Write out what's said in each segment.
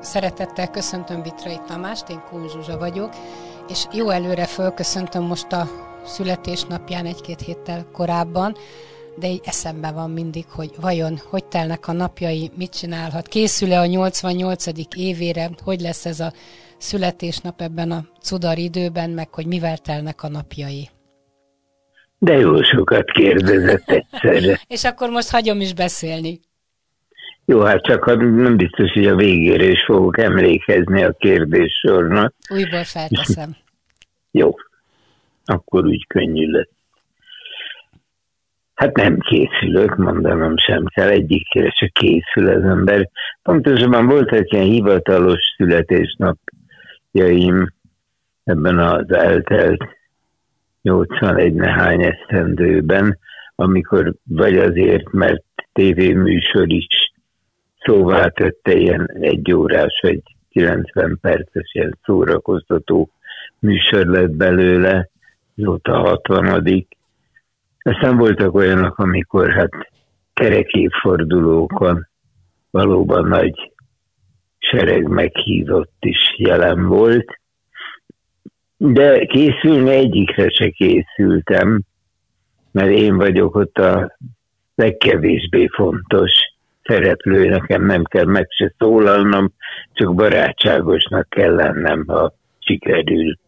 Szeretettel köszöntöm Vitrai Tamást, én Kun Zsuzsa vagyok, és jó előre fölköszöntöm most a születésnapján egy-két héttel korábban, de így eszembe van mindig, hogy vajon hogy telnek a napjai, mit csinálhat, készül-e a 88. évére, hogy lesz ez a születésnap ebben a cudar időben, meg hogy mivel telnek a napjai. De jó sokat kérdezett egyszerre. És akkor most hagyom is beszélni. Jó, hát csak nem biztos, hogy a végére is fogok emlékezni a kérdéssornak. Újból felteszem. Jó, akkor úgy könnyű lesz. Hát nem készülök, mondanom sem kell, egyikre se készül az ember. Pontosabban volt egy ilyen hivatalos születésnapjaim ebben az eltelt 81 nehány esztendőben, amikor vagy azért, mert tévéműsor is szóvá tette ilyen egy órás vagy 90 perces ilyen szórakoztató műsor lett belőle, azóta a 60 Aztán voltak olyanok, amikor hát kerekévfordulókon valóban nagy sereg meghízott is jelen volt, de készülni egyikre se készültem, mert én vagyok ott a legkevésbé fontos szereplő, nekem nem kell meg se szólalnom, csak barátságosnak kell lennem, ha sikerül.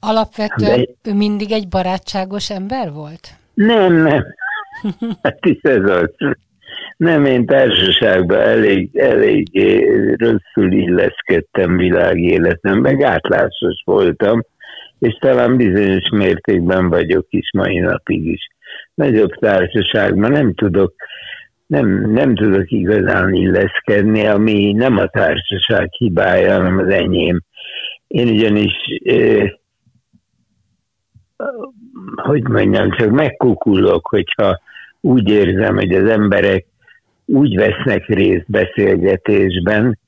Alapvetően De... ő mindig egy barátságos ember volt? Nem, nem. Hát is ez az. Nem, én társaságban elég, elég rosszul illeszkedtem világéletem, meg átlásos voltam, és talán bizonyos mértékben vagyok is mai napig is. Nagyobb társaságban nem tudok nem, nem tudok igazán illeszkedni, ami nem a társaság hibája, hanem az enyém. Én ugyanis, eh, hogy mondjam, csak megkukulok, hogyha úgy érzem, hogy az emberek úgy vesznek részt beszélgetésben,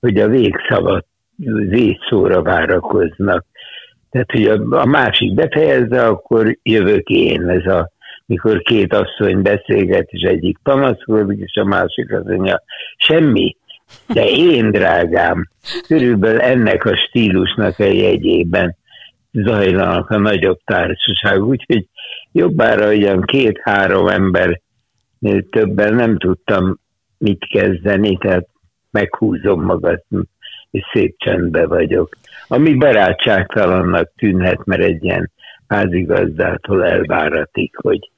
hogy a végszavat végszóra várakoznak. Tehát, hogy a, a másik befejezze, akkor jövök én, ez a mikor két asszony beszélget, és egyik panaszkodik, és a másik az mondja, semmi, de én, drágám, körülbelül ennek a stílusnak a jegyében zajlanak a nagyobb társaság, úgyhogy jobbára olyan két-három ember többen nem tudtam mit kezdeni, tehát meghúzom magad, és szép csendbe vagyok. Ami barátságtalannak tűnhet, mert egy ilyen házigazdától elváratik, hogy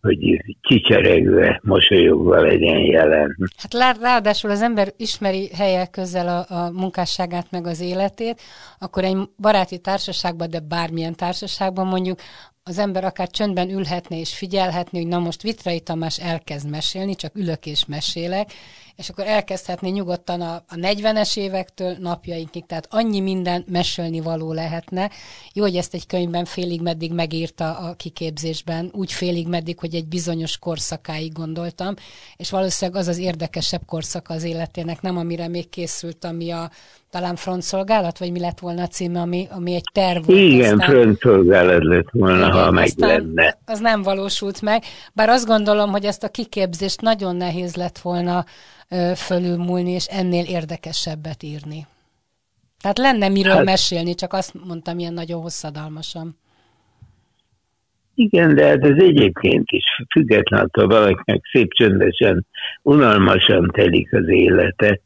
hogy kicseregve, mosolyogva legyen jelen. Hát ráadásul az ember ismeri helyek közel a, a munkásságát meg az életét, akkor egy baráti társaságban, de bármilyen társaságban mondjuk az ember akár csöndben ülhetne és figyelhetné, hogy na most Vitrai Tamás elkezd mesélni, csak ülök és mesélek, és akkor elkezdhetné nyugodtan a, a 40-es évektől napjainkig, tehát annyi minden mesélni való lehetne. Jó, hogy ezt egy könyvben félig meddig megírta a kiképzésben, úgy félig meddig, hogy egy bizonyos korszakáig gondoltam, és valószínűleg az az érdekesebb korszaka az életének, nem amire még készült, ami a talán frontszolgálat, vagy mi lett volna a címe, ami, ami egy terv volt. Igen, aztán... frontszolgálat lett volna, Igen, ha meg lenne. Az nem valósult meg, bár azt gondolom, hogy ezt a kiképzést nagyon nehéz lett volna fölülmúlni, és ennél érdekesebbet írni. Tehát lenne miről hát, mesélni, csak azt mondtam ilyen nagyon hosszadalmasan. Igen, de hát ez egyébként is független attól valakinek szép csöndesen, unalmasan telik az élete,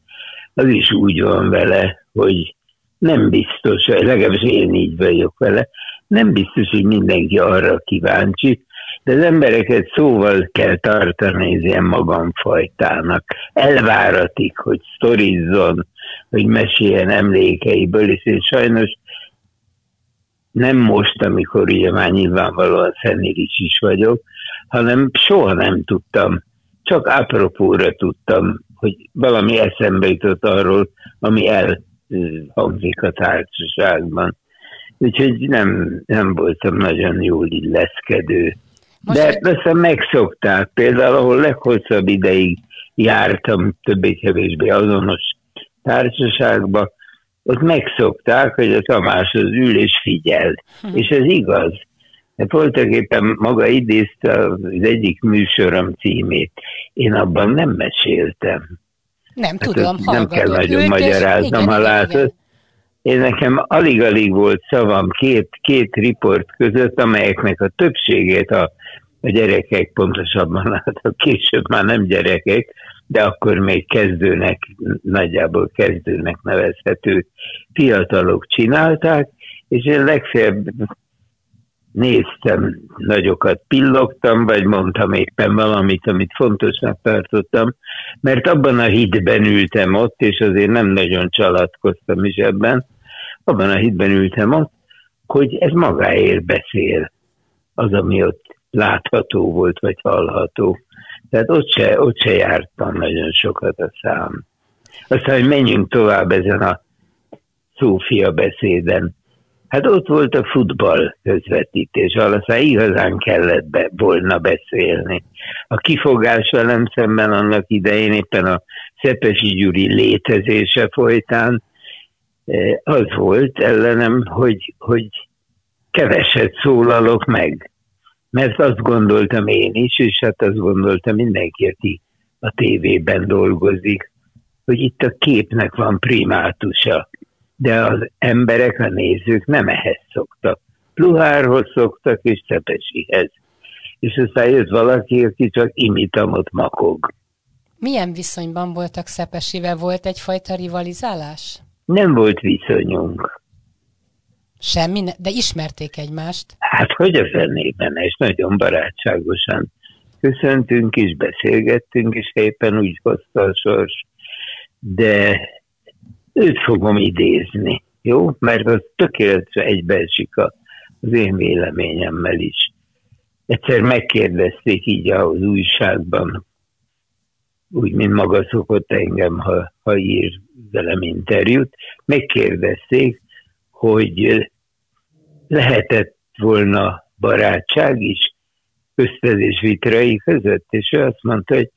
az is úgy van vele, hogy nem biztos, legalábbis én így vagyok vele, nem biztos, hogy mindenki arra kíváncsi, de az embereket szóval kell tartani ez ilyen magamfajtának. Elváratik, hogy sztorizzon, hogy meséljen emlékeiből, és én sajnos nem most, amikor ugye már nyilvánvalóan szenirics is vagyok, hanem soha nem tudtam, csak apropóra tudtam, hogy valami eszembe jutott arról, ami hangzik a társaságban. Úgyhogy nem, nem voltam nagyon jól illeszkedő. Most De persze megszokták. Például, ahol leghosszabb ideig jártam többé-kevésbé azonos társaságba, ott megszokták, hogy a Tamás az ül és figyel. Hm. És ez igaz. De voltak éppen maga idézte az egyik műsorom címét. Én abban nem meséltem. Nem hát tudom, Nem kell nagyon magyaráznom, ha látod. Én nekem alig-alig volt szavam két, két riport között, amelyeknek a többségét a, a gyerekek, pontosabban hát a később már nem gyerekek, de akkor még kezdőnek, nagyjából kezdőnek nevezhető fiatalok csinálták, és én legfeljebb néztem, nagyokat pillogtam, vagy mondtam éppen valamit, amit fontosnak tartottam, mert abban a hitben ültem ott, és azért nem nagyon csalatkoztam is ebben, abban a hitben ültem ott, hogy ez magáért beszél, az, ami ott látható volt, vagy hallható. Tehát ott se, ott se jártam nagyon sokat a szám. Aztán, hogy menjünk tovább ezen a Szófia beszéden. Hát ott volt a futball közvetítés, aztán igazán kellett be, volna beszélni. A kifogás velem szemben annak idején éppen a Szepesi Gyuri létezése folytán eh, az volt ellenem, hogy, hogy keveset szólalok meg. Mert azt gondoltam én is, és hát azt gondoltam mindenki, aki a tévében dolgozik, hogy itt a képnek van primátusa de az emberek, a nézők nem ehhez szoktak. Pluhárhoz szoktak, és Szepesihez. És aztán jött valaki, aki csak imitamot makog. Milyen viszonyban voltak Szepesivel? Volt egyfajta rivalizálás? Nem volt viszonyunk. Semmi, ne- de ismerték egymást? Hát, hogy a fenében, és nagyon barátságosan köszöntünk is, beszélgettünk is, éppen úgy hozta a sors, de őt fogom idézni, jó? Mert az tökéletesen egybeesik az én véleményemmel is. Egyszer megkérdezték így az újságban, úgy, mint maga szokott engem, ha, ha ír velem interjút, megkérdezték, hogy lehetett volna barátság is köztezés vitrai között, és ő azt mondta, hogy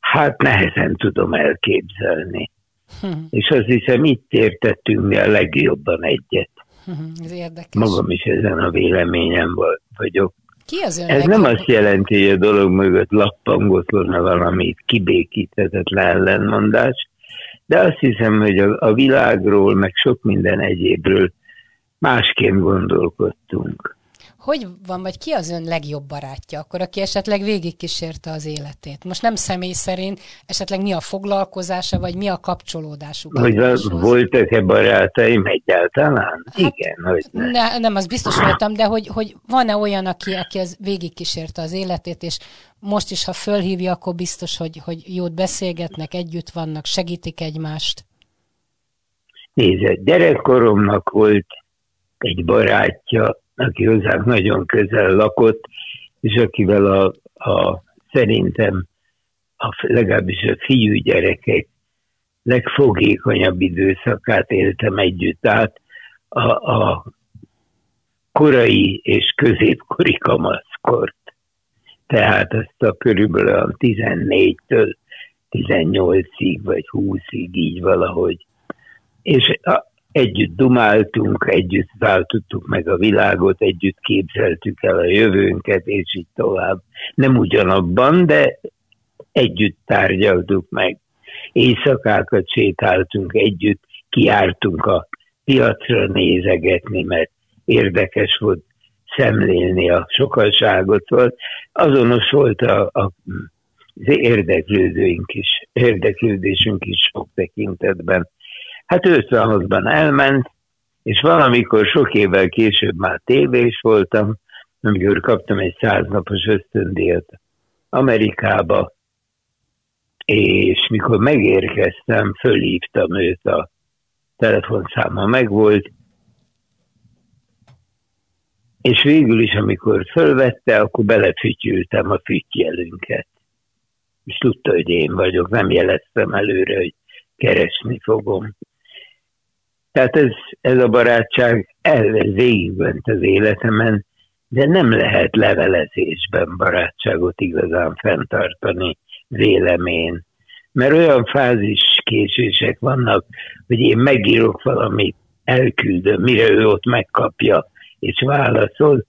hát nehezen tudom elképzelni. Hm. És azt hiszem, itt értettünk mi a legjobban egyet. Ez érdekes. Magam is ezen a véleményem vagyok. Ki az ön Ez legjobb? nem azt jelenti, hogy a dolog mögött lappangott volna valami kibékíthetetlen ellenmondás, de azt hiszem, hogy a, a világról, meg sok minden egyébről másként gondolkodtunk hogy van, vagy ki az ön legjobb barátja, akkor aki esetleg végigkísérte az életét? Most nem személy szerint, esetleg mi a foglalkozása, vagy mi a kapcsolódásuk? Hogy voltak-e barátaim egyáltalán? Hát, Igen, hogy ne. ne. Nem, az biztos voltam, de hogy, hogy van-e olyan, aki, aki az végigkísérte az életét, és most is, ha fölhívja, akkor biztos, hogy, hogy jót beszélgetnek, együtt vannak, segítik egymást? Nézd, gyerekkoromnak volt egy barátja, aki hozzánk nagyon közel lakott, és akivel a, a szerintem a, legalábbis a fiú gyerekek legfogékonyabb időszakát éltem együtt át, a, a korai és középkori kamaszkort. Tehát ezt a körülbelül 14-től 18-ig vagy 20-ig így valahogy. És a, együtt dumáltunk, együtt váltottuk meg a világot, együtt képzeltük el a jövőnket, és így tovább. Nem ugyanabban, de együtt tárgyaltuk meg. Éjszakákat sétáltunk együtt, kiártunk a piacra nézegetni, mert érdekes volt szemlélni a sokaságot. Volt. Azonos volt a, a, az érdeklődőink is, érdeklődésünk is sok tekintetben. Hát 56-ban elment, és valamikor sok évvel később már tévés voltam, amikor kaptam egy száznapos ösztöndíjat Amerikába, és mikor megérkeztem, fölhívtam őt, a telefonszáma megvolt, és végül is, amikor fölvette, akkor belefütyültem a fütyjelünket. És tudta, hogy én vagyok, nem jeleztem előre, hogy keresni fogom Tehát ez, ez a barátság elvez végigment az életemen, de nem lehet levelezésben barátságot igazán fenntartani, vélemény. Mert olyan fázis késések vannak, hogy én megírok valamit, elküldöm, mire ő ott megkapja, és válaszol.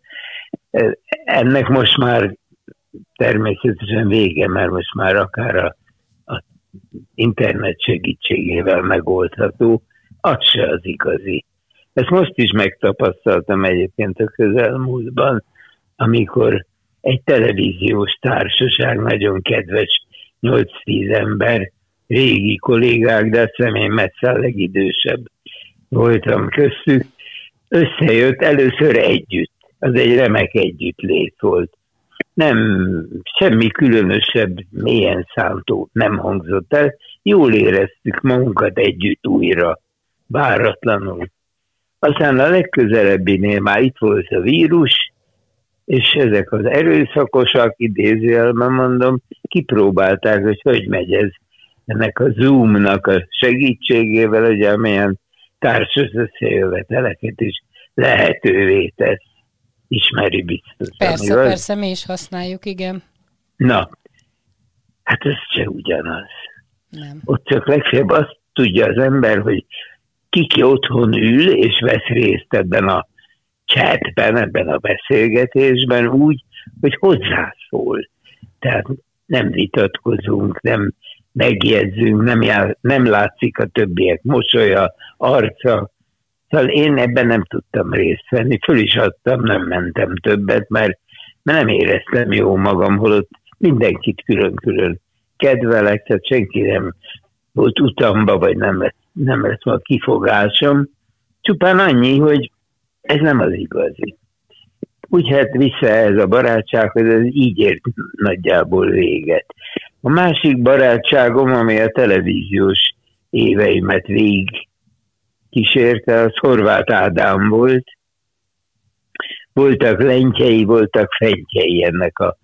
Ennek most már természetesen vége, mert most már akár a, a internet segítségével megoldható, az se az igazi. Ezt most is megtapasztaltam egyébként a közelmúltban, amikor egy televíziós társaság, nagyon kedves 8-10 ember, régi kollégák, de azt hiszem én messze a legidősebb voltam köztük, összejött először együtt. Az egy remek együttlét volt. Nem, semmi különösebb, mélyen szántó nem hangzott el. Jól éreztük magunkat együtt újra, váratlanul. Aztán a legközelebbinél már itt volt a vírus, és ezek az erőszakosak, idézőjelben mondom, kipróbálták, hogy hogy megy ez ennek a Zoom-nak a segítségével, hogy amilyen társas összejöveteleket is lehetővé tesz. Ismeri biztos. Persze, igaz? persze, mi is használjuk, igen. Na, hát ez se ugyanaz. Nem. Ott csak legfeljebb azt tudja az ember, hogy kiki otthon ül és vesz részt ebben a chatben, ebben a beszélgetésben úgy, hogy hozzászól. Tehát nem vitatkozunk, nem megjegyzünk, nem, jár, nem látszik a többiek mosolya, arca. Szóval én ebben nem tudtam részt venni, föl is adtam, nem mentem többet, mert, mert nem éreztem jó magam, holott mindenkit külön-külön kedvelek, tehát senki nem volt utamba, vagy nem lett, nem lett a kifogásom. Csupán annyi, hogy ez nem az igazi. Úgy hát vissza ez a barátsághoz, ez így ért nagyjából véget. A másik barátságom, ami a televíziós éveimet végig kísérte, az Horváth Ádám volt. Voltak lentyei, voltak fentjei ennek a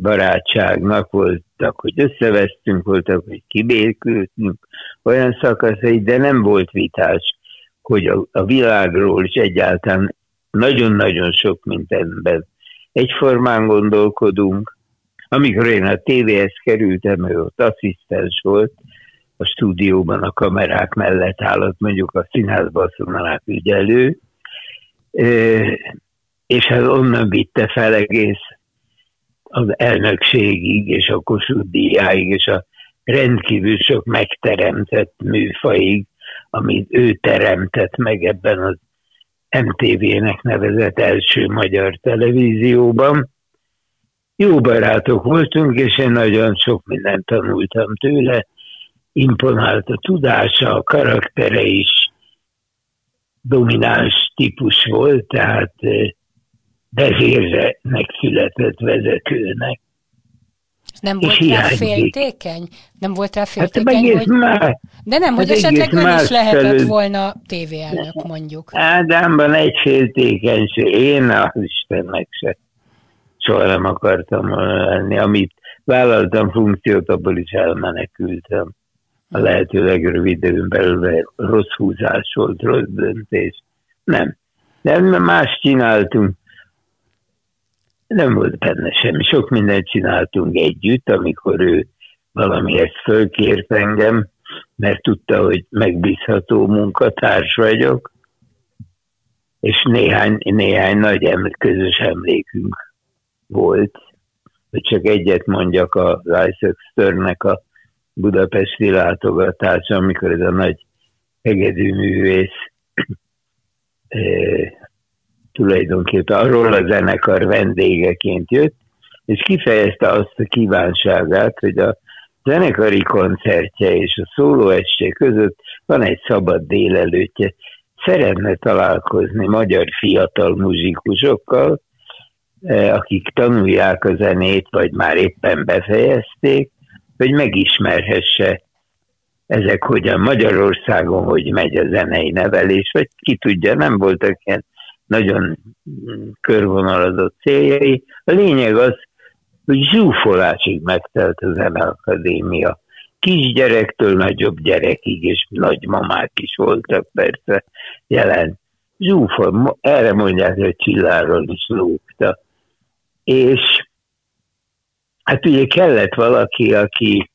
barátságnak, voltak, hogy összevesztünk, voltak, hogy kibékültünk, olyan szakaszai, de nem volt vitás, hogy a, a világról is egyáltalán nagyon-nagyon sok mindenben egyformán gondolkodunk, amikor én a tévéhez kerültem, ő ott asszisztens volt, a stúdióban a kamerák mellett állott, mondjuk a színházban szólnák ügyelő, és hát onnan vitte fel egész az elnökségig, és a Kossuth díjáig, és a rendkívül sok megteremtett műfaig, amit ő teremtett meg ebben az MTV-nek nevezett első magyar televízióban jó barátok voltunk, és én nagyon sok mindent tanultam tőle. Imponált a tudása, a karaktere is domináns típus volt, tehát vezérre megszületett vezetőnek. Nem volt rá féltékeny? Nem volt rá hát féltékeny, hát, hogy... Már, De nem, hogy esetleg nem is lehetett felül... volna tévéelnök, mondjuk. Ádámban egy féltékenység, én az Istennek se soha nem akartam lenni. Amit vállaltam funkciót, abból is elmenekültem. A lehető legrövidebb időn belül rossz húzás volt, rossz döntés. Nem. De más csináltunk. Nem volt benne semmi. Sok mindent csináltunk együtt, amikor ő valamihez fölkért engem, mert tudta, hogy megbízható munkatárs vagyok, és néhány, néhány nagy közös emlékünk volt, hogy csak egyet mondjak az Isaac Sternnek a budapesti látogatása, amikor ez a nagy művész e, tulajdonképpen arról a zenekar vendégeként jött, és kifejezte azt a kívánságát, hogy a zenekari koncertje és a szólóesté között van egy szabad délelőttje. Szeretne találkozni magyar fiatal muzsikusokkal, E, akik tanulják a zenét, vagy már éppen befejezték, hogy megismerhesse ezek hogyan Magyarországon, hogy megy a zenei nevelés, vagy ki tudja, nem voltak ilyen nagyon körvonalazott céljai. A lényeg az, hogy zsúfolásig megtelt a Zeneakadémia kisgyerektől nagyobb gyerekig, és nagymamák is voltak persze jelen. Zsúfa, erre mondják, hogy csilláról is lógta. És hát ugye kellett valaki, aki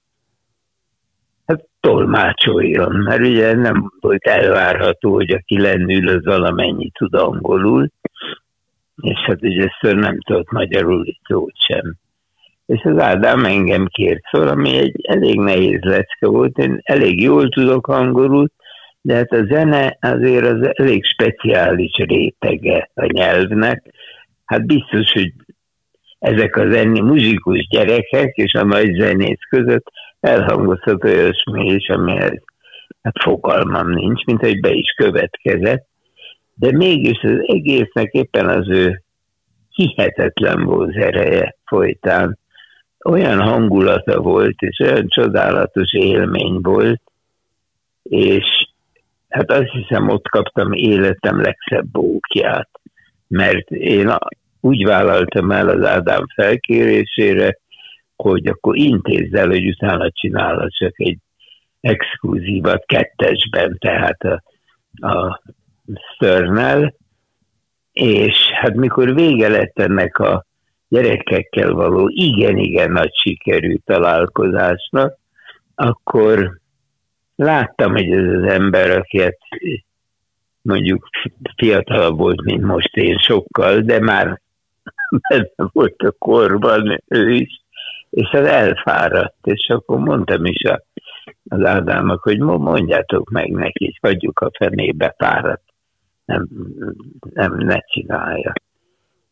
tolmácsoljon, mert ugye nem volt elvárható, hogy aki lennül, az valamennyi tud angolul, és hát ugye ezt nem tudott magyarul szót sem és az Ádám engem kért fel, ami egy elég nehéz lecke volt, én elég jól tudok angolul, de hát a zene azért az elég speciális rétege a nyelvnek. Hát biztos, hogy ezek a zenni muzsikus gyerekek és a nagy zenész között elhangozhat olyasmi is, amihez hát fogalmam nincs, mint hogy be is következett, de mégis az egésznek éppen az ő hihetetlen volt folytán. Olyan hangulata volt, és olyan csodálatos élmény volt, és hát azt hiszem ott kaptam életem legszebb bókját, mert én úgy vállaltam el az Ádám felkérésére, hogy akkor intézd el, hogy utána csinálod csak egy exkluzívat kettesben, tehát a, a Sternel, és hát mikor vége lett ennek a gyerekekkel való igen-igen nagy sikerű találkozásnak, akkor láttam, hogy ez az ember, aki hát mondjuk fiatalabb volt, mint most én sokkal, de már benne volt a korban ő is, és az elfáradt, és akkor mondtam is a, az Ádámnak, hogy mondjátok meg neki, hogy hagyjuk a fenébe fáradt, nem, nem ne csinálja.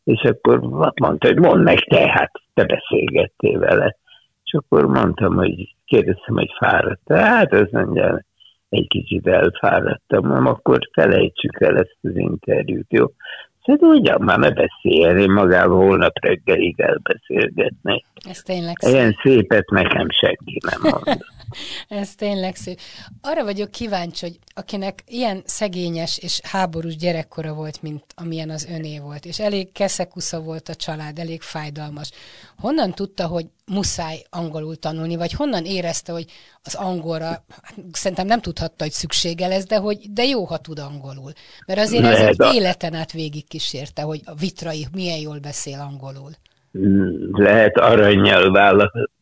És akkor mondta, hogy mondd meg te, hát te beszélgettél vele. És akkor mondtam, hogy kérdeztem, hogy fáradt. Hát az mondja, egy kicsit elfáradtam, akkor felejtsük el ezt az interjút, jó? Szóval ugyan már ne beszéljen, én magával holnap reggelig elbeszélgetnék. Ez tényleg szép. Ilyen szépet nekem senki nem mond. Ez tényleg szép. Arra vagyok kíváncsi, hogy akinek ilyen szegényes és háborús gyerekkora volt, mint amilyen az öné volt, és elég keszekusza volt a család, elég fájdalmas. Honnan tudta, hogy muszáj angolul tanulni, vagy honnan érezte, hogy az angolra, hát szerintem nem tudhatta, hogy szüksége lesz, de, hogy, de jó, ha tud angolul. Mert azért ez egy életen át végig kísérte, hogy a vitrai milyen jól beszél angolul. Lehet aranyjal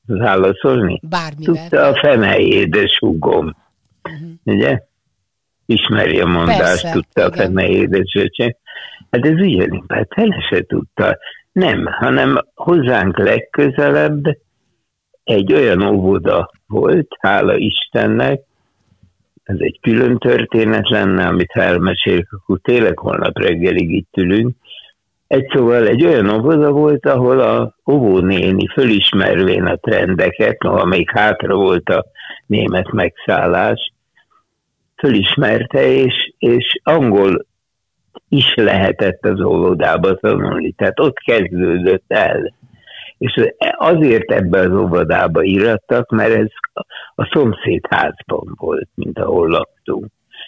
válaszolni? Bármivel. Tudta a fene édesugom. Uh-huh. Ugye? Ismeri a mondást, Persze, tudta igen. a fene édesöcsém. Hát ez ugyanígy, hát fene se tudta. Nem, hanem hozzánk legközelebb egy olyan óvoda volt, hála Istennek, ez egy külön történet lenne, amit elmesélek, akkor tényleg holnap reggelig itt ülünk, egy szóval egy olyan óvoda volt, ahol a óvónéni fölismervén a trendeket, noha még hátra volt a német megszállás, fölismerte, és, és angol is lehetett az óvodába tanulni. Tehát ott kezdődött el. És azért ebbe az óvodába írattak, mert ez a szomszédházban volt, mint ahol laktunk.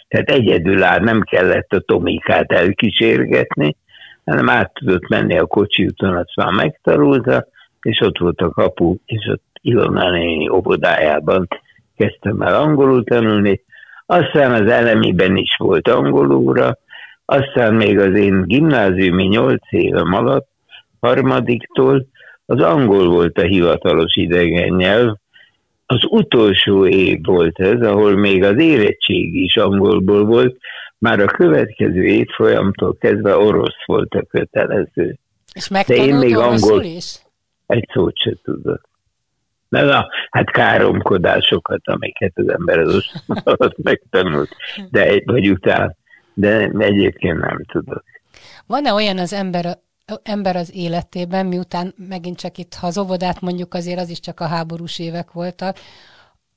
Tehát egyedül áll, nem kellett a Tomikát elkísérgetni, hanem át tudott menni a kocsi úton, azt már megtanulta, és ott volt a kapu, és ott Ilona néni óvodájában kezdtem el angolul tanulni, aztán az elemiben is volt angolúra, aztán még az én gimnáziumi nyolc évem alatt, harmadiktól, az angol volt a hivatalos idegen nyelv, az utolsó év volt ez, ahol még az érettség is angolból volt, már a következő évfolyamtól kezdve orosz volt a kötelező. És De én még angol is? Egy szót se tudok. Na, na, hát káromkodásokat, amiket az ember az alatt megtanult, de vagy után, de egyébként nem tudok. Van-e olyan az ember, ember az életében, miután megint csak itt, ha az óvodát mondjuk, azért az is csak a háborús évek voltak,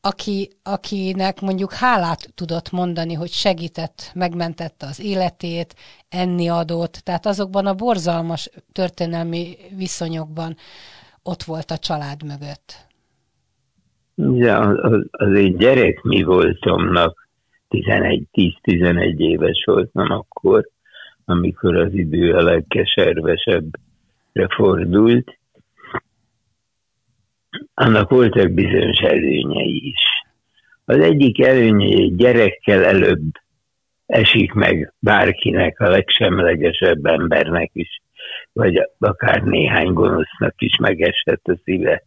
aki, akinek mondjuk hálát tudott mondani, hogy segített, megmentette az életét, enni adott, tehát azokban a borzalmas történelmi viszonyokban ott volt a család mögött. Ja, az, én gyerek mi voltomnak? 11-10-11 éves voltam akkor, amikor az idő a legkeservesebbre fordult, annak voltak bizonyos előnyei is. Az egyik előny, hogy gyerekkel előbb esik meg bárkinek, a legsemlegesebb embernek is, vagy akár néhány gonosznak is megesett a szíve,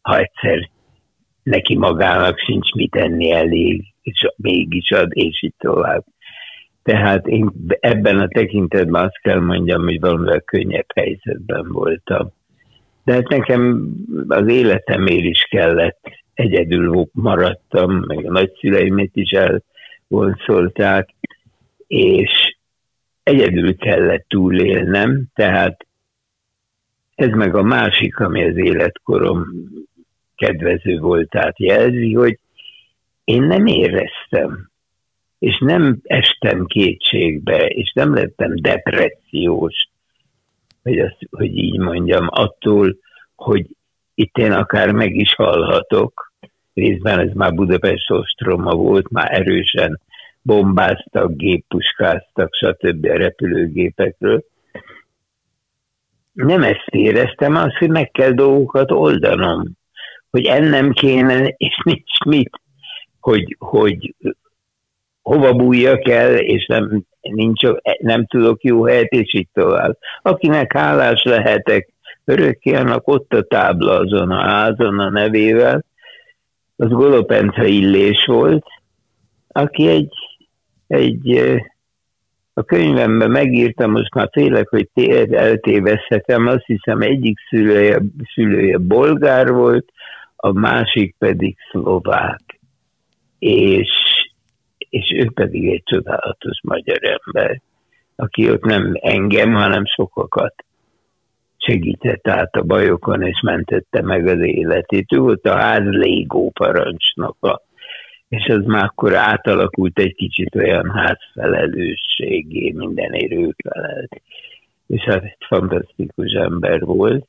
ha egyszer neki magának sincs mit enni elég, és mégis ad, és így tovább. Tehát én ebben a tekintetben azt kell mondjam, hogy valamivel könnyebb helyzetben voltam. De hát nekem az életemért is kellett, egyedül maradtam, meg a nagyszüleimet is elvonszolták, és egyedül kellett túlélnem, tehát ez meg a másik, ami az életkorom kedvező voltát jelzi, hogy én nem éreztem, és nem estem kétségbe, és nem lettem depressziós, hogy, azt, hogy így mondjam, attól, hogy itt én akár meg is hallhatok, részben ez már Budapest ostroma volt, már erősen bombáztak, géppuskáztak, stb. a repülőgépekről. Nem ezt éreztem, az, hogy meg kell dolgokat oldanom, hogy ennem kéne, és nincs mit, hogy, hogy hova bújjak el, és nem, nincs, nem tudok jó helyet, és így tovább. Akinek hálás lehetek, örökké annak ott a tábla azon a házon a nevével, az Golopence Illés volt, aki egy, egy a könyvemben megírtam, most már félek, hogy eltévezhetem, azt hiszem egyik szülője, szülője bolgár volt, a másik pedig szlovák. És és ő pedig egy csodálatos magyar ember, aki ott nem engem, hanem sokakat segített át a bajokon, és mentette meg az életét. Ő volt a ház légó parancsnoka, és az már akkor átalakult egy kicsit olyan házfelelősségé, minden ő felelt. És hát egy fantasztikus ember volt.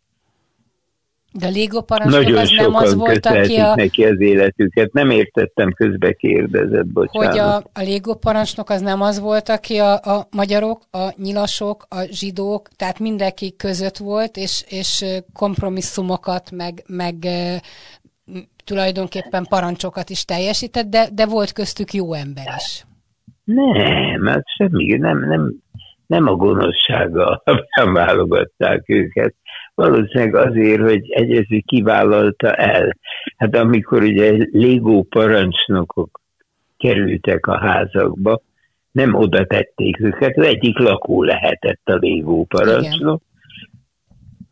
De a légoparancsnok Nagyon az nem az volt, aki a... neki az életüket. Nem értettem, közbe kérdezett, bocsánat. Hogy a, a légoparancsnok az nem az volt, aki a, a magyarok, a nyilasok, a zsidók, tehát mindenki között volt, és, és kompromisszumokat, meg, meg tulajdonképpen parancsokat is teljesített, de, de volt köztük jó ember is. Nem, hát semmi, nem, nem, nem a gonoszsággal válogatták őket, Valószínűleg azért, hogy egyező kivállalta el. Hát amikor ugye légó parancsnokok kerültek a házakba, nem oda tették őket, az egyik lakó lehetett a légó parancsnok.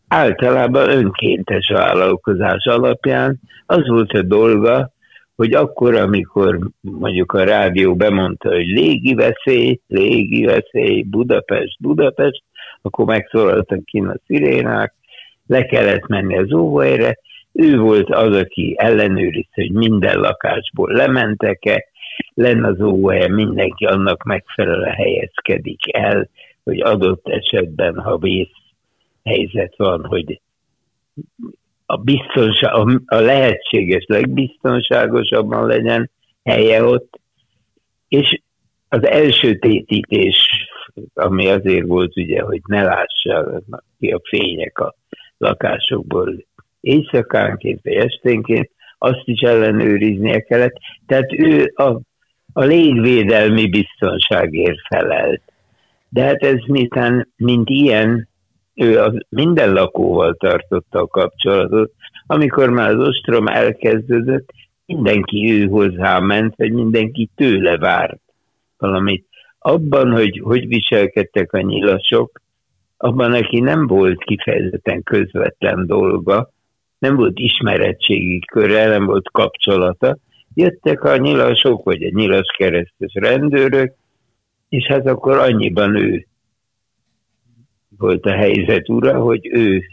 Általában önkéntes vállalkozás alapján az volt a dolga, hogy akkor, amikor mondjuk a rádió bemondta, hogy légi veszély, légi veszély, Budapest, Budapest, akkor megszólaltak ki a szirénák, le kellett menni az óvóhelyre, ő volt az, aki ellenőrizte, hogy minden lakásból lementek-e, lenne az óvóhelyen mindenki annak megfelelően helyezkedik el, hogy adott esetben, ha vész helyzet van, hogy a, biztonság, a lehetséges legbiztonságosabban legyen helye ott, és az első tétítés, ami azért volt ugye, hogy ne lássa ki a fények a lakásokból éjszakánként vagy esténként, azt is ellenőriznie kellett. Tehát ő a, a légvédelmi biztonságért felelt. De hát ez miután, mint ilyen, ő az minden lakóval tartotta a kapcsolatot. Amikor már az ostrom elkezdődött, mindenki ő hozzá ment, vagy mindenki tőle várt valamit. Abban, hogy hogy viselkedtek a nyilasok, abban neki nem volt kifejezetten közvetlen dolga, nem volt ismeretségi köre, nem volt kapcsolata. Jöttek a nyilasok, vagy a nyilas keresztes rendőrök, és hát akkor annyiban ő volt a helyzet ura, hogy ő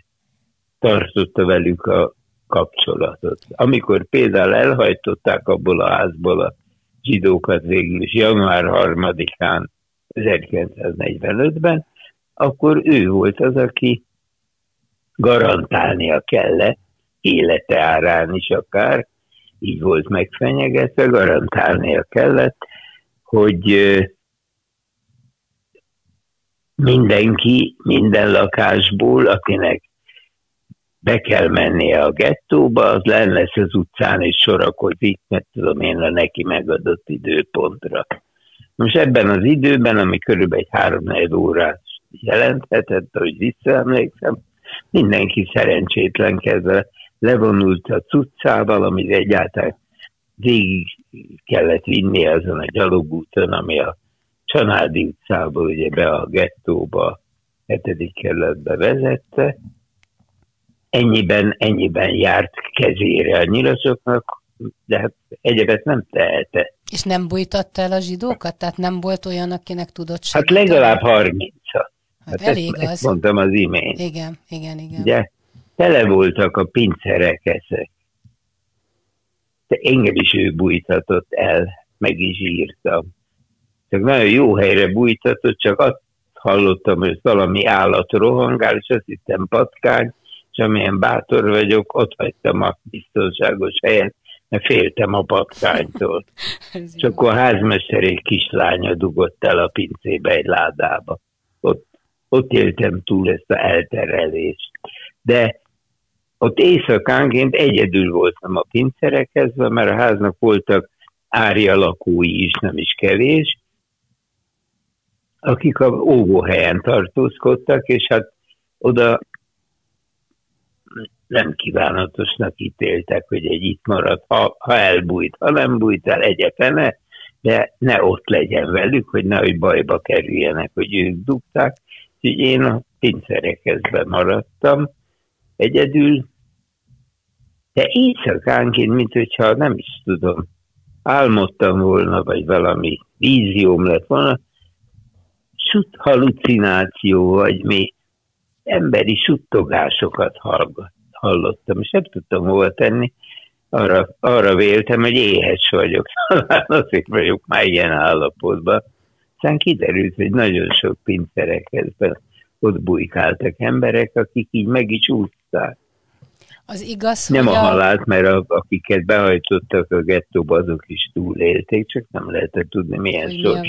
tartotta velük a kapcsolatot. Amikor például elhajtották abból a házból a zsidókat végül is január 3-án 1945-ben, akkor ő volt az, aki garantálnia kellett, élete árán is akár, így volt megfenyegetve, garantálnia kellett, hogy mindenki, minden lakásból, akinek be kell mennie a gettóba, az len lesz az utcán és sorakozik, mert tudom én a neki megadott időpontra. Most ebben az időben, ami körülbelül egy három órát jelenthetett, hogy visszaemlékszem, mindenki szerencsétlenkedve levonult a cuccával, amit egyáltalán végig kellett vinni azon a gyalogúton, ami a Csanádi utcából ugye be a gettóba, hetedik kerületbe vezette. Ennyiben, ennyiben járt kezére a nyilasoknak, de hát egyebet nem tehetett. És nem bújtatta el a zsidókat? Tehát nem volt olyan, akinek tudott hát segíteni? Hát legalább 30 -at. Hát, hát elég ezt, az. mondtam az imént. Igen, igen, igen. Ugye, tele voltak a pincerek ezek. De engem is ő bújtatott el, meg is írtam. Csak nagyon jó helyre bújtatott, csak azt hallottam, hogy valami állat rohangál, és azt hittem patkány, és amilyen bátor vagyok, ott hagytam a biztonságos helyen, mert féltem a patkánytól. és akkor a házmesterék kislánya dugott el a pincébe egy ládába. Ott, ott éltem túl ezt a elterelést. De ott éjszakánként egyedül voltam a pincerekhez, mert a háznak voltak árja lakói is, nem is kevés, akik a óvóhelyen tartózkodtak, és hát oda nem kívánatosnak ítéltek, hogy egy itt marad, ha, ha elbújt, ha nem bújt el, egyetene, de ne ott legyen velük, hogy nehogy bajba kerüljenek, hogy ők dugták. Úgyhogy én a pincserekhez maradtam egyedül, de éjszakánként, mint hogyha nem is tudom, álmodtam volna, vagy valami vízióm lett volna, sut halucináció, vagy mi emberi suttogásokat hallottam, és nem tudtam hova tenni. Arra, arra véltem, hogy éhes vagyok. Talán azért vagyok már ilyen állapotban. Aztán kiderült, hogy nagyon sok pincerekhez ott bujkáltak emberek, akik így meg is úszták. Az igaz, Nem a, a halált, mert a, akiket behajtottak a gettóba, azok is túlélték, csak nem lehetett tudni, milyen sors.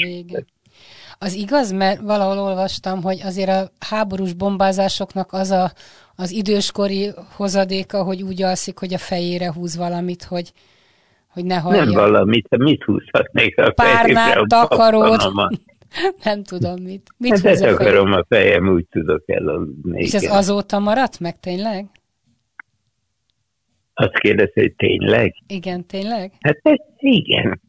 Az igaz, mert valahol olvastam, hogy azért a háborús bombázásoknak az a, az időskori hozadéka, hogy úgy alszik, hogy a fejére húz valamit, hogy, hogy ne hallja. Nem valamit, mit húzhatnék a Párnát, takarót. Nem tudom mit. Mit hát húz a akarom a fejem, úgy tudok elaludni. És ez azóta maradt meg tényleg? Azt kérdez, hogy tényleg? Igen, tényleg? Hát ez, igen.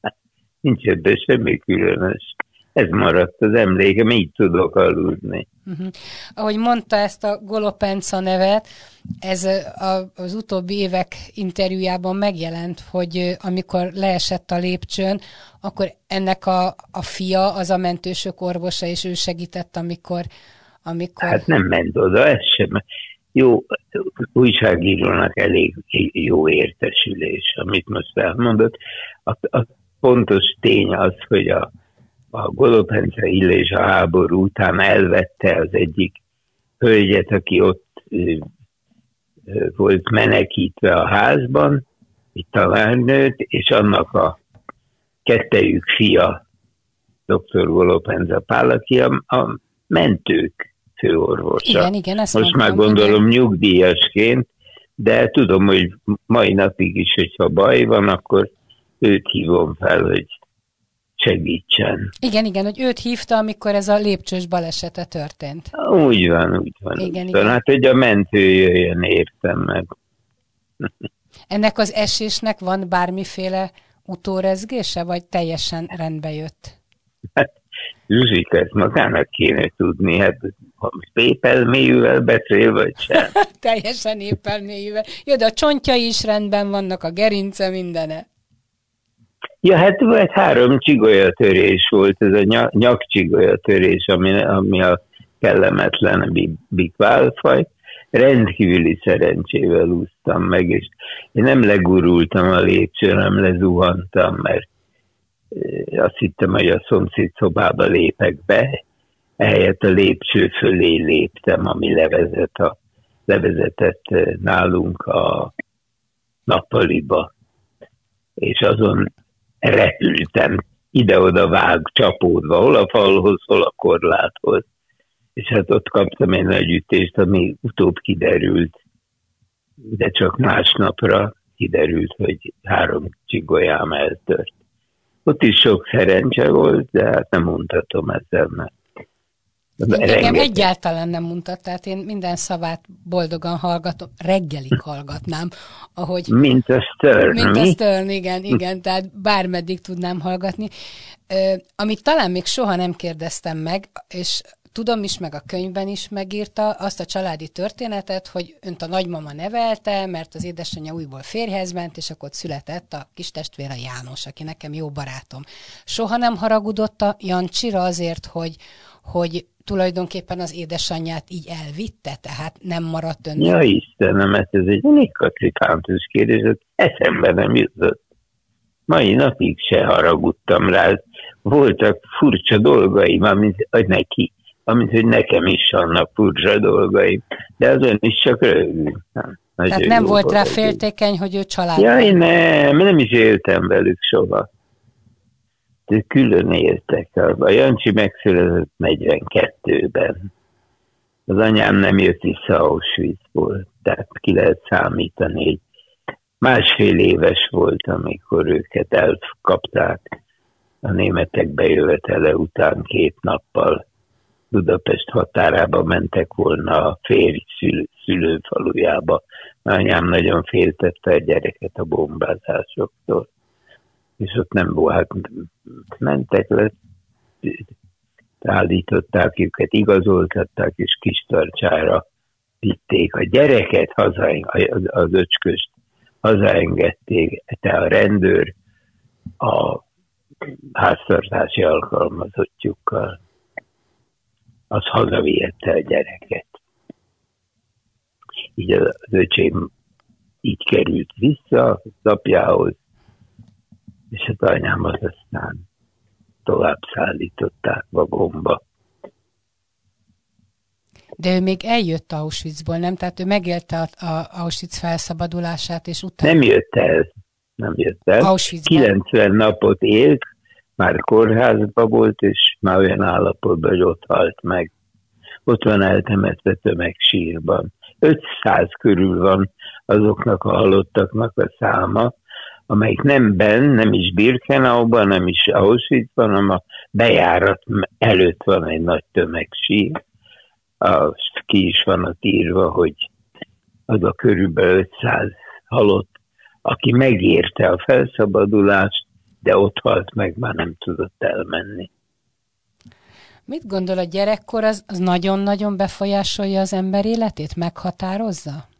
Hát, nincs ebben semmi különös. Ez maradt az emlékem, így tudok aludni. Uh-huh. Ahogy mondta ezt a Golopenca nevet, ez a, az utóbbi évek interjújában megjelent, hogy amikor leesett a lépcsőn, akkor ennek a, a fia, az a mentősök orvosa, és ő segített, amikor, amikor... Hát nem ment oda, ez sem jó újságírónak elég jó értesülés, amit most elmondott. A, a pontos tény az, hogy a, a Golopence Illés a háború után elvette az egyik hölgyet, aki ott volt menekítve a házban, egy talárnőt, és annak a kettejük fia, dr. Golopenza Pál, aki a, a mentők főorvosa. Igen, igen, ezt Most már gondolom igen. nyugdíjasként, de tudom, hogy mai napig is, hogyha baj van, akkor őt hívom fel, hogy segítsen. Igen, igen, hogy őt hívta, amikor ez a lépcsős balesete történt. Úgy van, úgy van. Igen, úgy igen. Van. Hát, hogy a mentő jöjjön, értem meg. Ennek az esésnek van bármiféle utórezgése, vagy teljesen rendbe jött? Hát Zsuzsika, ezt magának kéne tudni, hát épelméjűvel beszél, vagy sem. Teljesen épelméjűvel. Jó, de a csontjai is rendben vannak, a gerince, mindene. Ja, hát volt három csigolyatörés volt, ez a nyakcsigolyatörés, ami, ami a kellemetlen bikválfaj. Rendkívüli szerencsével úsztam meg, és én nem legurultam a lépcsőn, nem lezuhantam, mert azt hittem, hogy a szomszéd szobába lépek be, ehelyett a lépcső fölé léptem, ami levezet a, levezetett nálunk a nappaliba, és azon repültem ide-oda vág, csapódva, hol a falhoz, hol a korláthoz. és hát ott kaptam egy nagy ütést, ami utóbb kiderült, de csak másnapra kiderült, hogy három csigolyám eltört. Ott is sok szerencse volt, de hát nem mondhatom ezzel, mert Engem egyáltalán nem mondta, tehát én minden szavát boldogan hallgatom, reggelig hallgatnám, ahogy... Mint a Stern, Mint a Stern, igen, igen, tehát bármeddig tudnám hallgatni. Amit talán még soha nem kérdeztem meg, és tudom is, meg a könyvben is megírta azt a családi történetet, hogy önt a nagymama nevelte, mert az édesanyja újból férjhez ment, és akkor ott született a kis testvére János, aki nekem jó barátom. Soha nem haragudott a Jancsira azért, hogy, hogy tulajdonképpen az édesanyját így elvitte, tehát nem maradt ön. Ja Istenem, ez egy unikatlikántus kérdés, eszembe nem jutott. Mai napig se haragudtam rá. Voltak furcsa dolgaim, amit neki amint hogy nekem is vannak furcsa dolgai, de azon is csak rögül. Tehát nem volt rá féltékeny, hogy ő család. Ja, nem, nem is éltem velük soha. Külön éltek. A Jancsi megszületett 42-ben. Az anyám nem jött vissza Auschwitzból, tehát ki lehet számítani, másfél éves volt, amikor őket elkapták a németek bejövetele után két nappal Budapest határába mentek volna a férj szül, szülőfalujába. Anyám nagyon féltette a gyereket a bombázásoktól. És ott nem volt, hát mentek le, állították őket, igazoltatták, és kis tartsára vitték a gyereket, haza, az öcsköst hazaengedték, te a rendőr a háztartási alkalmazottjukkal az hazavihette a gyereket. Így az öcsém így került vissza az apjához, és az anyámat aztán tovább szállították vagomba. De ő még eljött Auschwitzból, nem? Tehát ő megélte a, a Auschwitz felszabadulását, és utána... Nem jött el. Nem jött el. Auschwitzban. 90 napot élt, már kórházba volt, és már olyan állapotban, hogy ott halt meg. Ott van eltemetve tömegsírban. 500 körül van azoknak a halottaknak a száma, amelyik nem ben, nem is Birkenauban, nem is Auschwitzban, hanem a bejárat előtt van egy nagy tömegsír. A, ki is van a írva, hogy az a körülbelül 500 halott, aki megérte a felszabadulást, de ott halt meg, már nem tudott elmenni. Mit gondol a gyerekkor, az, az nagyon-nagyon befolyásolja az ember életét, meghatározza?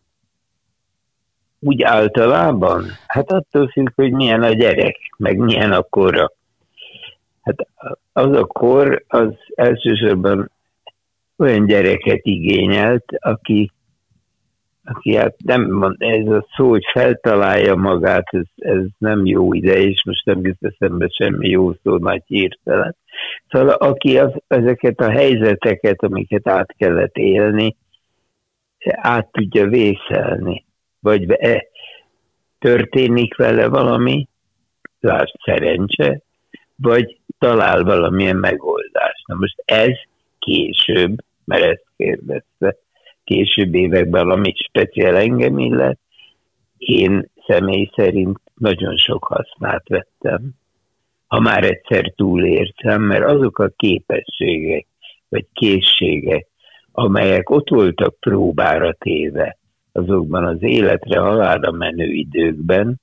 Úgy általában? Hát attól függ, hogy milyen a gyerek, meg milyen a kora. Hát az a kor, az elsősorban olyan gyereket igényelt, aki aki hát nem mond, ez a szó, hogy feltalálja magát, ez, ez nem jó ide, és most nem jut eszembe semmi jó szó, nagy hirtelen. Szóval aki az, ezeket a helyzeteket, amiket át kellett élni, át tudja vészelni, vagy történik vele valami, lásd szerencse, vagy talál valamilyen megoldást. Na most ez később, mert ezt kérdezte, később években, ami speciál engem illet, én személy szerint nagyon sok hasznát vettem, ha már egyszer túlértem, mert azok a képességek, vagy készségek, amelyek ott voltak próbára téve azokban az életre halálra menő időkben,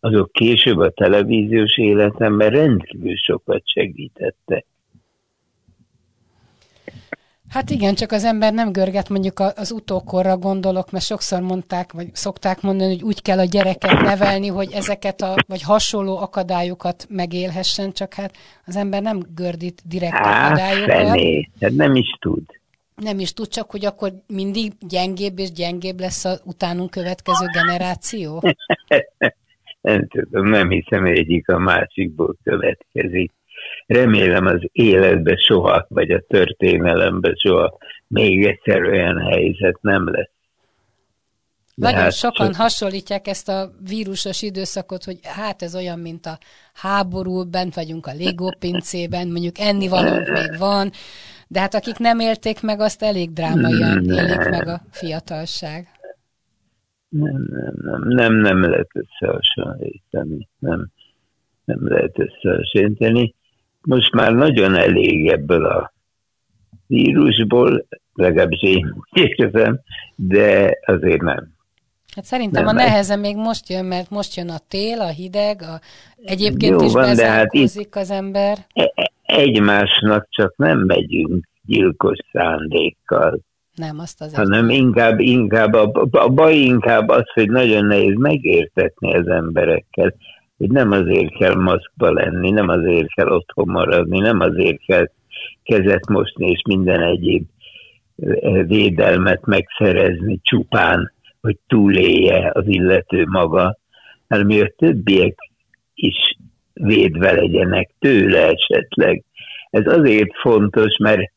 azok később a televíziós életemben rendkívül sokat segítettek. Hát igen, csak az ember nem görget, mondjuk az utókorra gondolok, mert sokszor mondták, vagy szokták mondani, hogy úgy kell a gyereket nevelni, hogy ezeket a, vagy hasonló akadályokat megélhessen, csak hát az ember nem gördít direkt hát, akadályokat. Fené, hát nem is tud. Nem is tud, csak hogy akkor mindig gyengébb és gyengébb lesz a utánunk következő generáció? nem tudom, nem hiszem, hogy egyik a másikból következik remélem az életbe soha, vagy a történelembe soha még egyszer olyan helyzet nem lesz. De Nagyon hát sokan csak... hasonlítják ezt a vírusos időszakot, hogy hát ez olyan, mint a háború, bent vagyunk a légópincében, mondjuk ennivalónk még van, De hát akik nem élték meg, azt elég drámaian élik meg a fiatalság. Nem, nem, nem, nem, nem lehet összehasonlítani. Nem, nem lehet összehasonlítani. Most már nagyon elég ebből a vírusból, legalábbis én érzem, de azért nem. Hát szerintem nem, a nehezen még most jön, mert most jön a tél, a hideg, a... egyébként Jó, is van, de hát itt az ember. E- e- egymásnak csak nem megyünk gyilkos szándékkal. Nem, azt az Hanem inkább, inkább a, a baj inkább az, hogy nagyon nehéz megértetni az emberekkel, hogy nem azért kell maszkba lenni, nem azért kell otthon maradni, nem azért kell kezet mosni és minden egyéb védelmet megszerezni csupán, hogy túlélje az illető maga, hanem hogy a többiek is védve legyenek tőle esetleg. Ez azért fontos, mert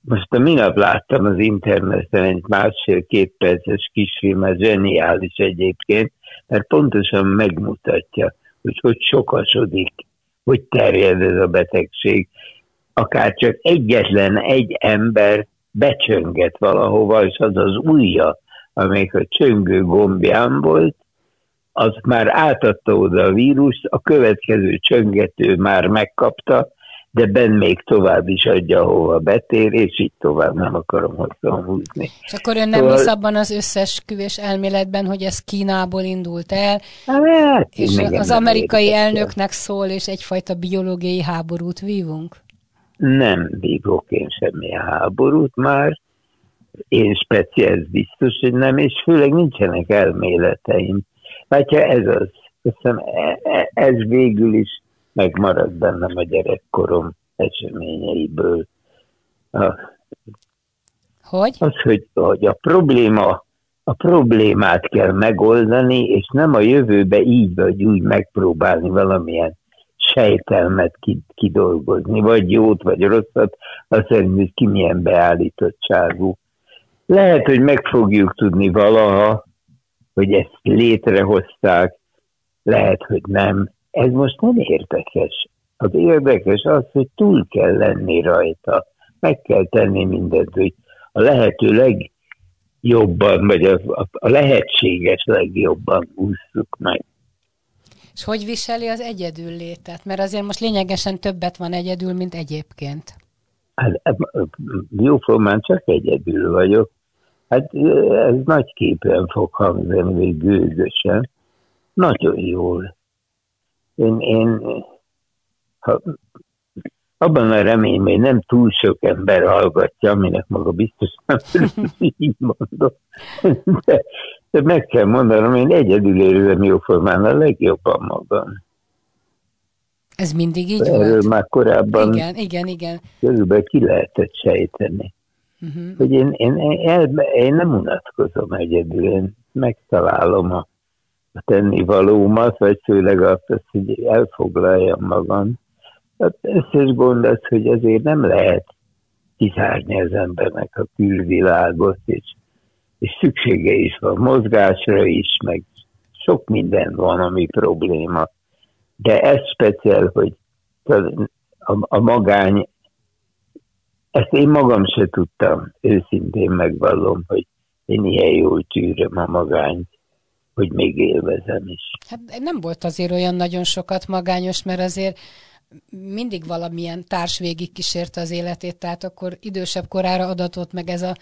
most a minap láttam az interneten egy másfél-két perces kisfilmet, zseniális egyébként, mert pontosan megmutatja, hogy hogy sokasodik, hogy terjed ez a betegség. Akár csak egyetlen egy ember becsönget valahova, és az az ujja, amelyik a csöngő gombján volt, az már átadta oda a vírust, a következő csöngető már megkapta, de Ben még tovább is adja, ahova betér, és így tovább nem akarom hozzá húzni. És akkor ön nem szóval... hisz abban az összesküvés elméletben, hogy ez Kínából indult el, hát, és az amerikai érdekel. elnöknek szól, és egyfajta biológiai háborút vívunk? Nem vívok én semmilyen háborút már, én speciális biztos, hogy nem, és főleg nincsenek elméleteim. Látja, ez az. Hiszem, e, e, ez végül is megmarad bennem a gyerekkorom eseményeiből. Hogy? Az, hogy, hogy a probléma a problémát kell megoldani, és nem a jövőbe így vagy úgy megpróbálni valamilyen sejtelmet kidolgozni, vagy jót, vagy rosszat, azt szerint, hogy ki milyen beállítottságú. Lehet, hogy meg fogjuk tudni valaha, hogy ezt létrehozták, lehet, hogy nem. Ez most nem érdekes. Az érdekes az, hogy túl kell lenni rajta. Meg kell tenni mindent, hogy a lehető legjobban, vagy a, a, lehetséges legjobban ússzuk meg. És hogy viseli az egyedül létet? Mert azért most lényegesen többet van egyedül, mint egyébként. Hát, jóformán csak egyedül vagyok. Hát ez nagy képen fog hangzani, vagy gőgösen. Nagyon jól. Én, én ha, abban a reményben, hogy nem túl sok ember hallgatja, aminek maga biztos nem így mondom. De, de meg kell mondanom, én egyedül érzem jóformán a legjobban magam. Ez mindig így Erről volt? már korábban igen, igen, igen. körülbelül ki lehetett sejteni. Uh-huh. Hogy én, én, én, én nem unatkozom egyedül, én megtalálom a, a tennivalómat, vagy főleg azt, hogy elfoglaljam magam. Hát összes gond az, hogy azért nem lehet kizárni az embernek a külvilágot, és, és szüksége is van mozgásra is, meg sok minden van, ami probléma. De ez speciál, hogy a, a, magány ezt én magam se tudtam, őszintén megvallom, hogy én ilyen jól tűröm a magányt, hogy még élvezem is. Hát nem volt azért olyan nagyon sokat magányos, mert azért mindig valamilyen társ végig kísérte az életét, tehát akkor idősebb korára adatott meg ez a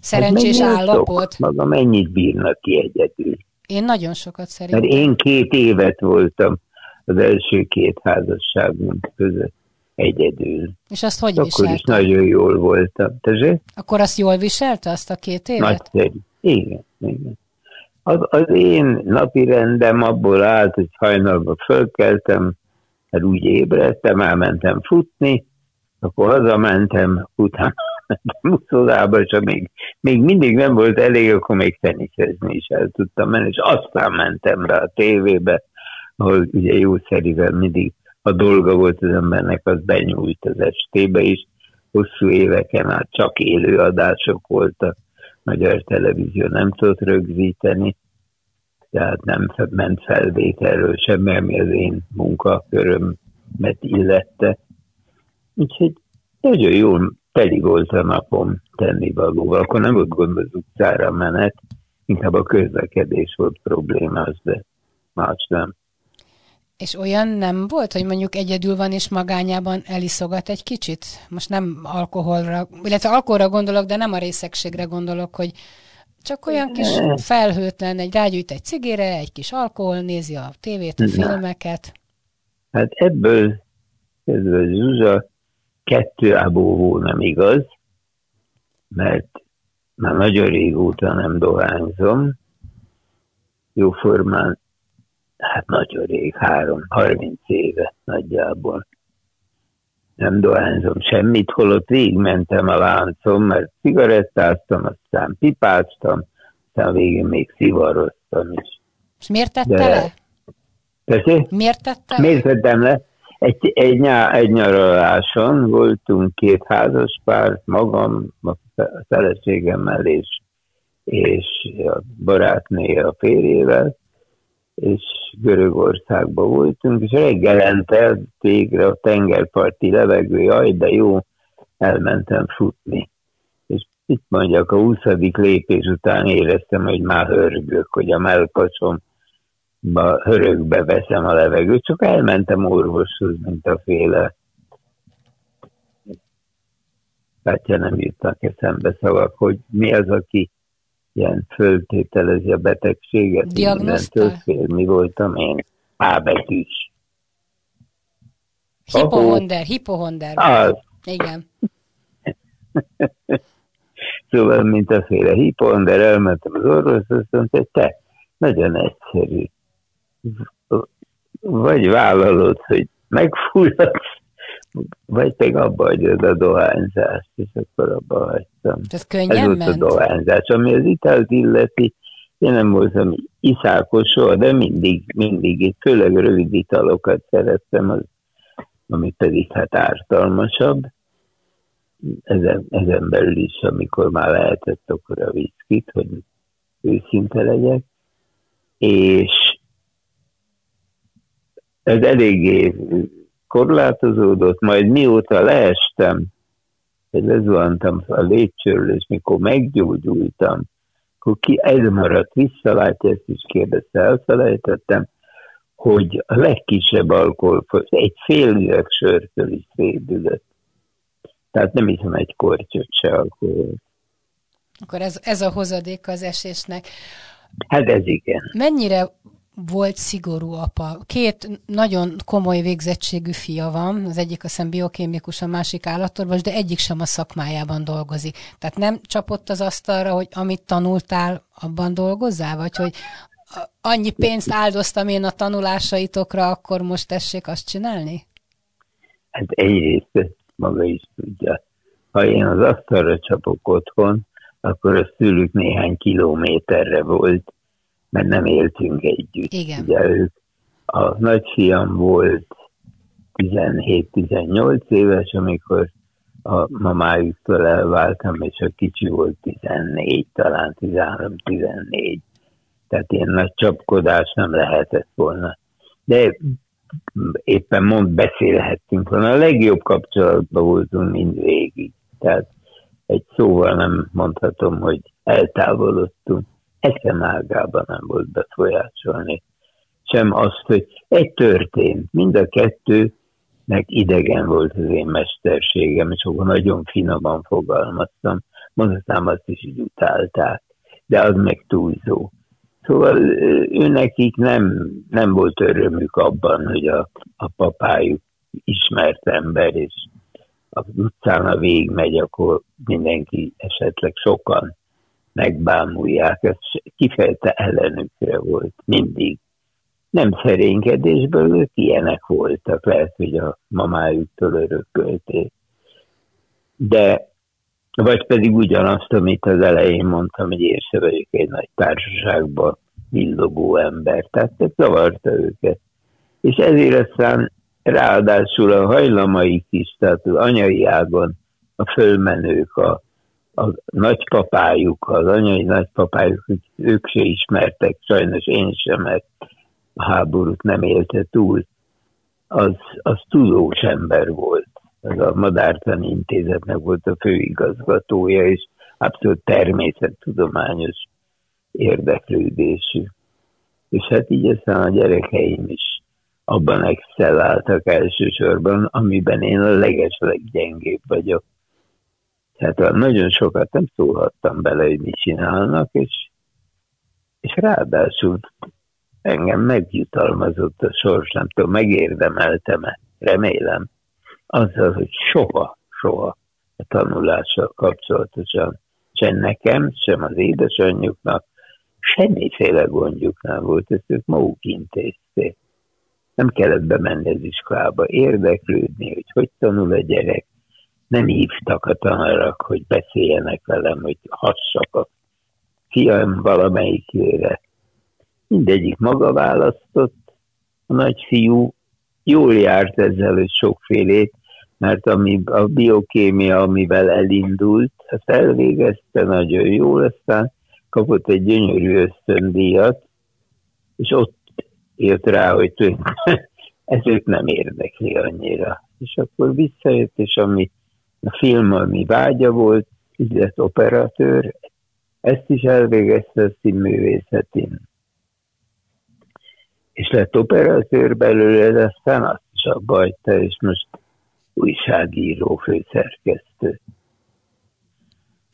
szerencsés hát állapot. Maga mennyit bírnak ki egyedül? Én nagyon sokat szerintem. Mert én két évet voltam az első két házasságunk között egyedül. És azt hogy Akkor viselte? is nagyon jól voltam. Tezsé? Akkor azt jól viselte, azt a két évet? Nagyszerű. Igen, igen. Az, az én napi rendem abból állt, hogy hajnalban fölkeltem, hát úgy ébredtem, elmentem futni, akkor hazamentem, utána mentem uszodába, és még, még mindig nem volt elég, akkor még teniszezni is el tudtam menni, és aztán mentem rá a tévébe, ahol ugye jószerivel mindig a dolga volt az embernek, az benyújt az estébe is. Hosszú éveken át csak élő adások voltak, magyar televízió nem tudott rögzíteni, tehát nem ment felvételről sem, mert mi az én munkakörömet illette. Úgyhogy nagyon jól teli volt a napom tennivalóval. Akkor nem volt gond az utcára menet, inkább a közlekedés volt problémás, de más nem. És olyan nem volt, hogy mondjuk egyedül van és magányában eliszogat egy kicsit? Most nem alkoholra, illetve alkoholra gondolok, de nem a részegségre gondolok, hogy csak olyan kis felhőtlen, egy rágyújt egy cigére, egy kis alkohol, nézi a tévét, a filmeket. Hát ebből, ebből Zsuzsa kettő ábóvó nem igaz, mert már nagyon régóta nem dohányzom, jóformán, hát nagyon rég, három, harminc éve nagyjából. Nem dohányzom semmit, holott végigmentem a láncom, mert cigarettáztam, aztán pipáztam, aztán végén még szivaroztam is. És miért tette De... le? Persze? Miért tette Miért tettem le? Egy, egy, nyá, egy nyaraláson voltunk két házas pár, magam, a feleségemmel és, és a barátné a férjével, és Görögországban voltunk, és reggelente végre a tengerparti levegő, jaj, de jó, elmentem futni. És itt mondjak, a 20. lépés után éreztem, hogy már hörgök, hogy a melkasom hörögbe veszem a levegőt, csak elmentem orvoshoz, mint a féle. Tehát nem jutnak eszembe szavak, hogy mi az, aki ilyen föltételezi a betegséget. Diagnosztál? Mi voltam én? Ábetűs. Hipohonder, hipohonder. Az. Igen. szóval, mint a féle hipohonder, elmentem az orvoshoz, azt mondta, hogy te, nagyon egyszerű vagy vállalod, hogy megfulladsz, vagy pedig abba hagyod a dohányzást, és akkor abba hagytam. Ez könnyen Ez volt a dohányzás. Ami az italt illeti, én nem voltam iszákos soha, de mindig, mindig, főleg rövid italokat szerettem, az, ami pedig hát ártalmasabb. Ezen, ezen belül is, amikor már lehetett, akkor a viszkit, hogy őszinte legyek. És ez eléggé korlátozódott, majd mióta leestem, hogy lezuhantam a lépcsőről, és mikor meggyógyultam, akkor ki ez maradt visszalátja, ezt is kérdezte, elfelejtettem, hogy a legkisebb alkohol, egy fél üveg sörtől is szédülött. Tehát nem hiszem egy kortyot se alkohol. Akkor ez, ez a hozadék az esésnek. Hát ez igen. Mennyire volt szigorú apa. Két nagyon komoly végzettségű fia van, az egyik a szem biokémikus, a másik állatorvos, de egyik sem a szakmájában dolgozik. Tehát nem csapott az asztalra, hogy amit tanultál, abban dolgozzál, vagy hogy annyi pénzt áldoztam én a tanulásaitokra, akkor most tessék azt csinálni? Hát egyrészt maga is tudja. Ha én az asztalra csapok otthon, akkor a szülük néhány kilométerre volt, mert nem éltünk együtt. Igen. Ugye ők, a nagyfiam volt 17-18 éves, amikor a mamájuktól elváltam, és a kicsi volt 14, talán 13-14. Tehát ilyen nagy csapkodás nem lehetett volna. De éppen mond, beszélhettünk volna. A legjobb kapcsolatban voltunk mindvégig. Tehát egy szóval nem mondhatom, hogy eltávolodtunk eszem ágában nem volt befolyásolni. Sem azt, hogy egy történt, mind a kettőnek idegen volt az én mesterségem, és akkor nagyon finoman fogalmaztam. Mondhatnám azt is, hogy utálták, de az meg túlzó. Szóval ő nekik nem, nem volt örömük abban, hogy a, a papájuk ismert ember, és az utcán a vég megy, akkor mindenki esetleg sokan megbámulják, ez kifejte ellenükre volt mindig. Nem szerénykedésből, ők ilyenek voltak, lehet, hogy a mamájuktól örökölték. De, vagy pedig ugyanazt, amit az elején mondtam, hogy én se vagyok egy nagy társaságban villogó ember, tehát ez zavarta őket. És ezért aztán ráadásul a hajlamaik is, tehát az anyai ágon a fölmenők, a a nagypapájuk, az anyai nagypapájuk, ők se ismertek, sajnos én sem, mert a háborút nem élte túl, az, az tudós ember volt. az a Madártani Intézetnek volt a főigazgatója, és abszolút természettudományos érdeklődésű. És hát így aztán a gyerekeim is abban excelláltak elsősorban, amiben én a legesleg gyengébb vagyok. Tehát nagyon sokat nem szólhattam bele, hogy mit csinálnak, és, és ráadásul engem megjutalmazott a sors, nem tudom, megérdemeltem-e, remélem, azzal, hogy soha, soha a tanulással kapcsolatosan sem nekem, sem az édesanyjuknak semmiféle gondjuk nem volt, ezt ők maguk intézték. Nem kellett bemenni az iskolába, érdeklődni, hogy hogy tanul a gyerek. Nem hívtak a tanárak, hogy beszéljenek velem, hogy hassak a fiam valamelyikére. Mindegyik maga választott, a nagyfiú jól járt ezzel, hogy sokfélét, mert ami, a biokémia, amivel elindult, azt elvégezte nagyon jól, aztán kapott egy gyönyörű ösztöndíjat, és ott jött rá, hogy ez őt nem érdekli annyira. És akkor visszajött, és ami a film, ami vágya volt, így lett operatőr, ezt is elvégezte a színművészetén. És lett operatőr belőle, de aztán azt is abba hagyta, és most újságíró, főszerkesztő.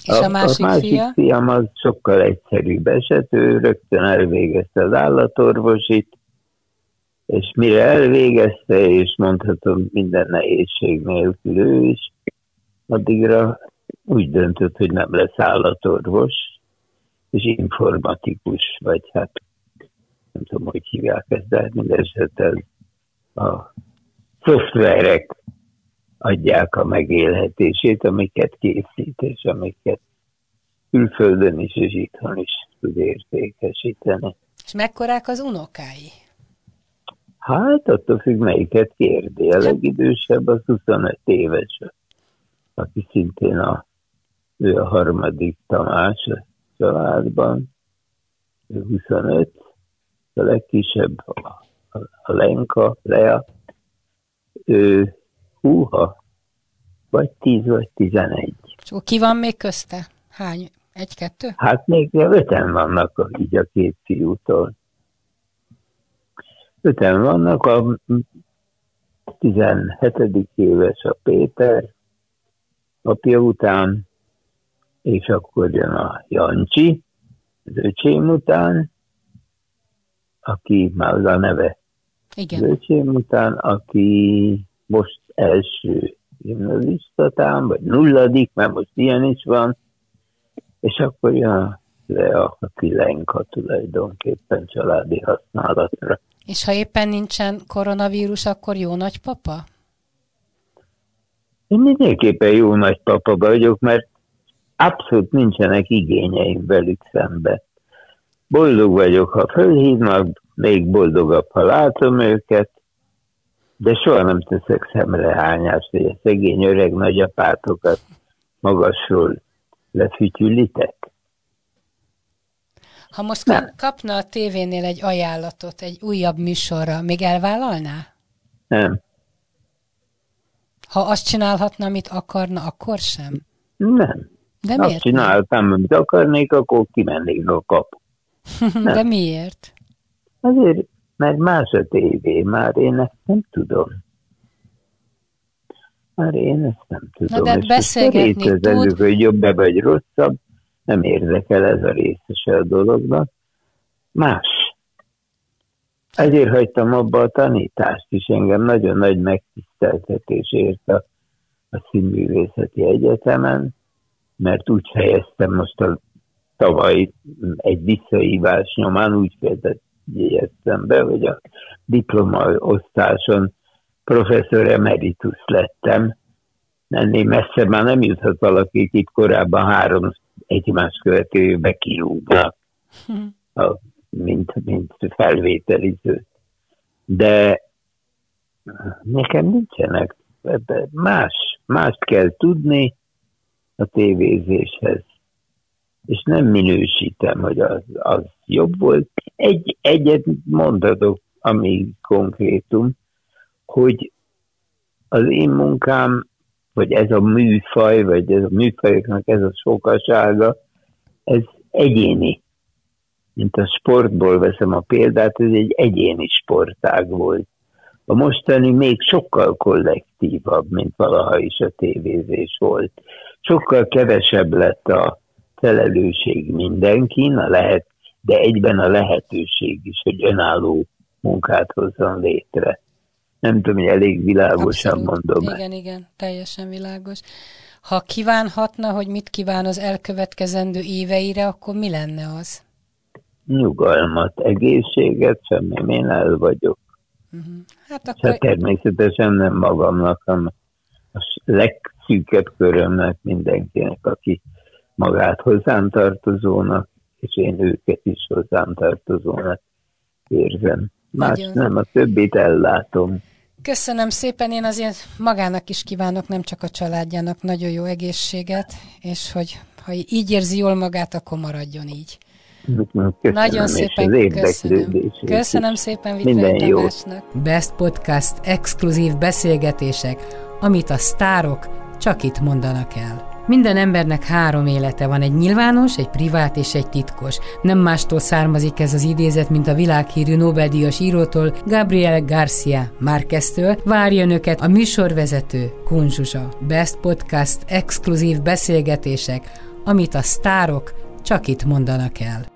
És a, a másik, a másik fia? fiam az sokkal egyszerűbb eset, ő rögtön elvégezte az állatorvosit, és mire elvégezte, és mondhatom minden nehézség nélkül ő is, addigra úgy döntött, hogy nem lesz állatorvos, és informatikus, vagy hát nem tudom, hogy hívják ezt, de mindesetre a szoftverek adják a megélhetését, amiket készít, és amiket külföldön is és itthon is tud értékesíteni. És mekkorák az unokái? Hát attól függ, melyiket kérdi. A legidősebb az 25 éves, aki szintén a, ő a harmadik Tamás a családban, ő 25, a legkisebb a, a, Lenka, Lea, ő húha, vagy 10 vagy 11. És ki van még közte? Hány? Egy-kettő? Hát még öten vannak így a két fiútól. Öten vannak, a 17. éves a Péter, apja után, és akkor jön a Jancsi, az öcsém után, aki már az a neve. Igen. Az öcsém után, aki most első gimnazistatán, vagy nulladik, mert most ilyen is van, és akkor jön le a Lenka tulajdonképpen családi használatra. És ha éppen nincsen koronavírus, akkor jó nagypapa? Én mindenképpen jó nagypapa vagyok, mert abszolút nincsenek igényeim velük szembe. Boldog vagyok, ha fölhívnak, még boldogabb, ha látom őket, de soha nem teszek szemrehányást, hogy a szegény öreg nagyapátokat magasról lefütyülitek. Ha most nem. kapna a tévénél egy ajánlatot, egy újabb műsorra, még elvállalná? Nem. Ha azt csinálhatna, amit akarna, akkor sem? Nem. De miért? Azt csináltam, amit akarnék, akkor kimennék a kapu. De miért? Azért, mert más a tévé, már én ezt nem tudom. Már én ezt nem tudom. Na de beszélgetni tud. hogy jobb-e vagy rosszabb, nem érdekel ez a részese a dolognak. Más. Ezért hagytam abba a tanítást is, engem nagyon nagy megtiszteltetés ért a, a színművészeti egyetemen, mert úgy fejeztem most a tavaly egy visszaívás nyomán, úgy fejeztem be, hogy a diplomaosztáson professzor emeritus lettem. Ennél messze már nem juthat valaki, itt korábban három egymás követőbe kirúgnak, hm. mint, mint felvételiző. De nekem nincsenek, más, mást kell tudni a tévézéshez. És nem minősítem, hogy az, az jobb volt. Egy, egyet mondhatok, ami konkrétum, hogy az én munkám vagy ez a műfaj, vagy ez a műfajoknak ez a sokasága, ez egyéni. Mint a sportból veszem a példát, ez egy egyéni sportág volt. A mostani még sokkal kollektívabb, mint valaha is a tévézés volt. Sokkal kevesebb lett a felelősség mindenkin, a lehet, de egyben a lehetőség is, hogy önálló munkát hozzon létre. Nem tudom, hogy elég világosan Abszolút. mondom. Igen, igen, teljesen világos. Ha kívánhatna, hogy mit kíván az elkövetkezendő éveire, akkor mi lenne az? Nyugalmat, egészséget, semmi, én el vagyok. Uh-huh. Hát akkor... Hát természetesen nem magamnak, hanem a legszűkebb körömnek mindenkinek, aki magát hozzám tartozónak, és én őket is hozzám tartozónak érzem. Más Nagyon. nem, a többit ellátom. Köszönöm szépen, én azért magának is kívánok, nem csak a családjának nagyon jó egészséget, és hogy ha így érzi jól magát, akkor maradjon így. Köszönöm, Nagyon szépen köszönöm. Köszönöm szépen Minden jó. Best Podcast exkluzív beszélgetések, amit a sztárok csak itt mondanak el. Minden embernek három élete van, egy nyilvános, egy privát és egy titkos. Nem mástól származik ez az idézet, mint a világhírű Nobel-díjas írótól, Gabriel Garcia Márqueztől. Várja önöket a műsorvezető Kunzsuzsa. Best Podcast exkluzív beszélgetések, amit a sztárok csak itt mondanak el.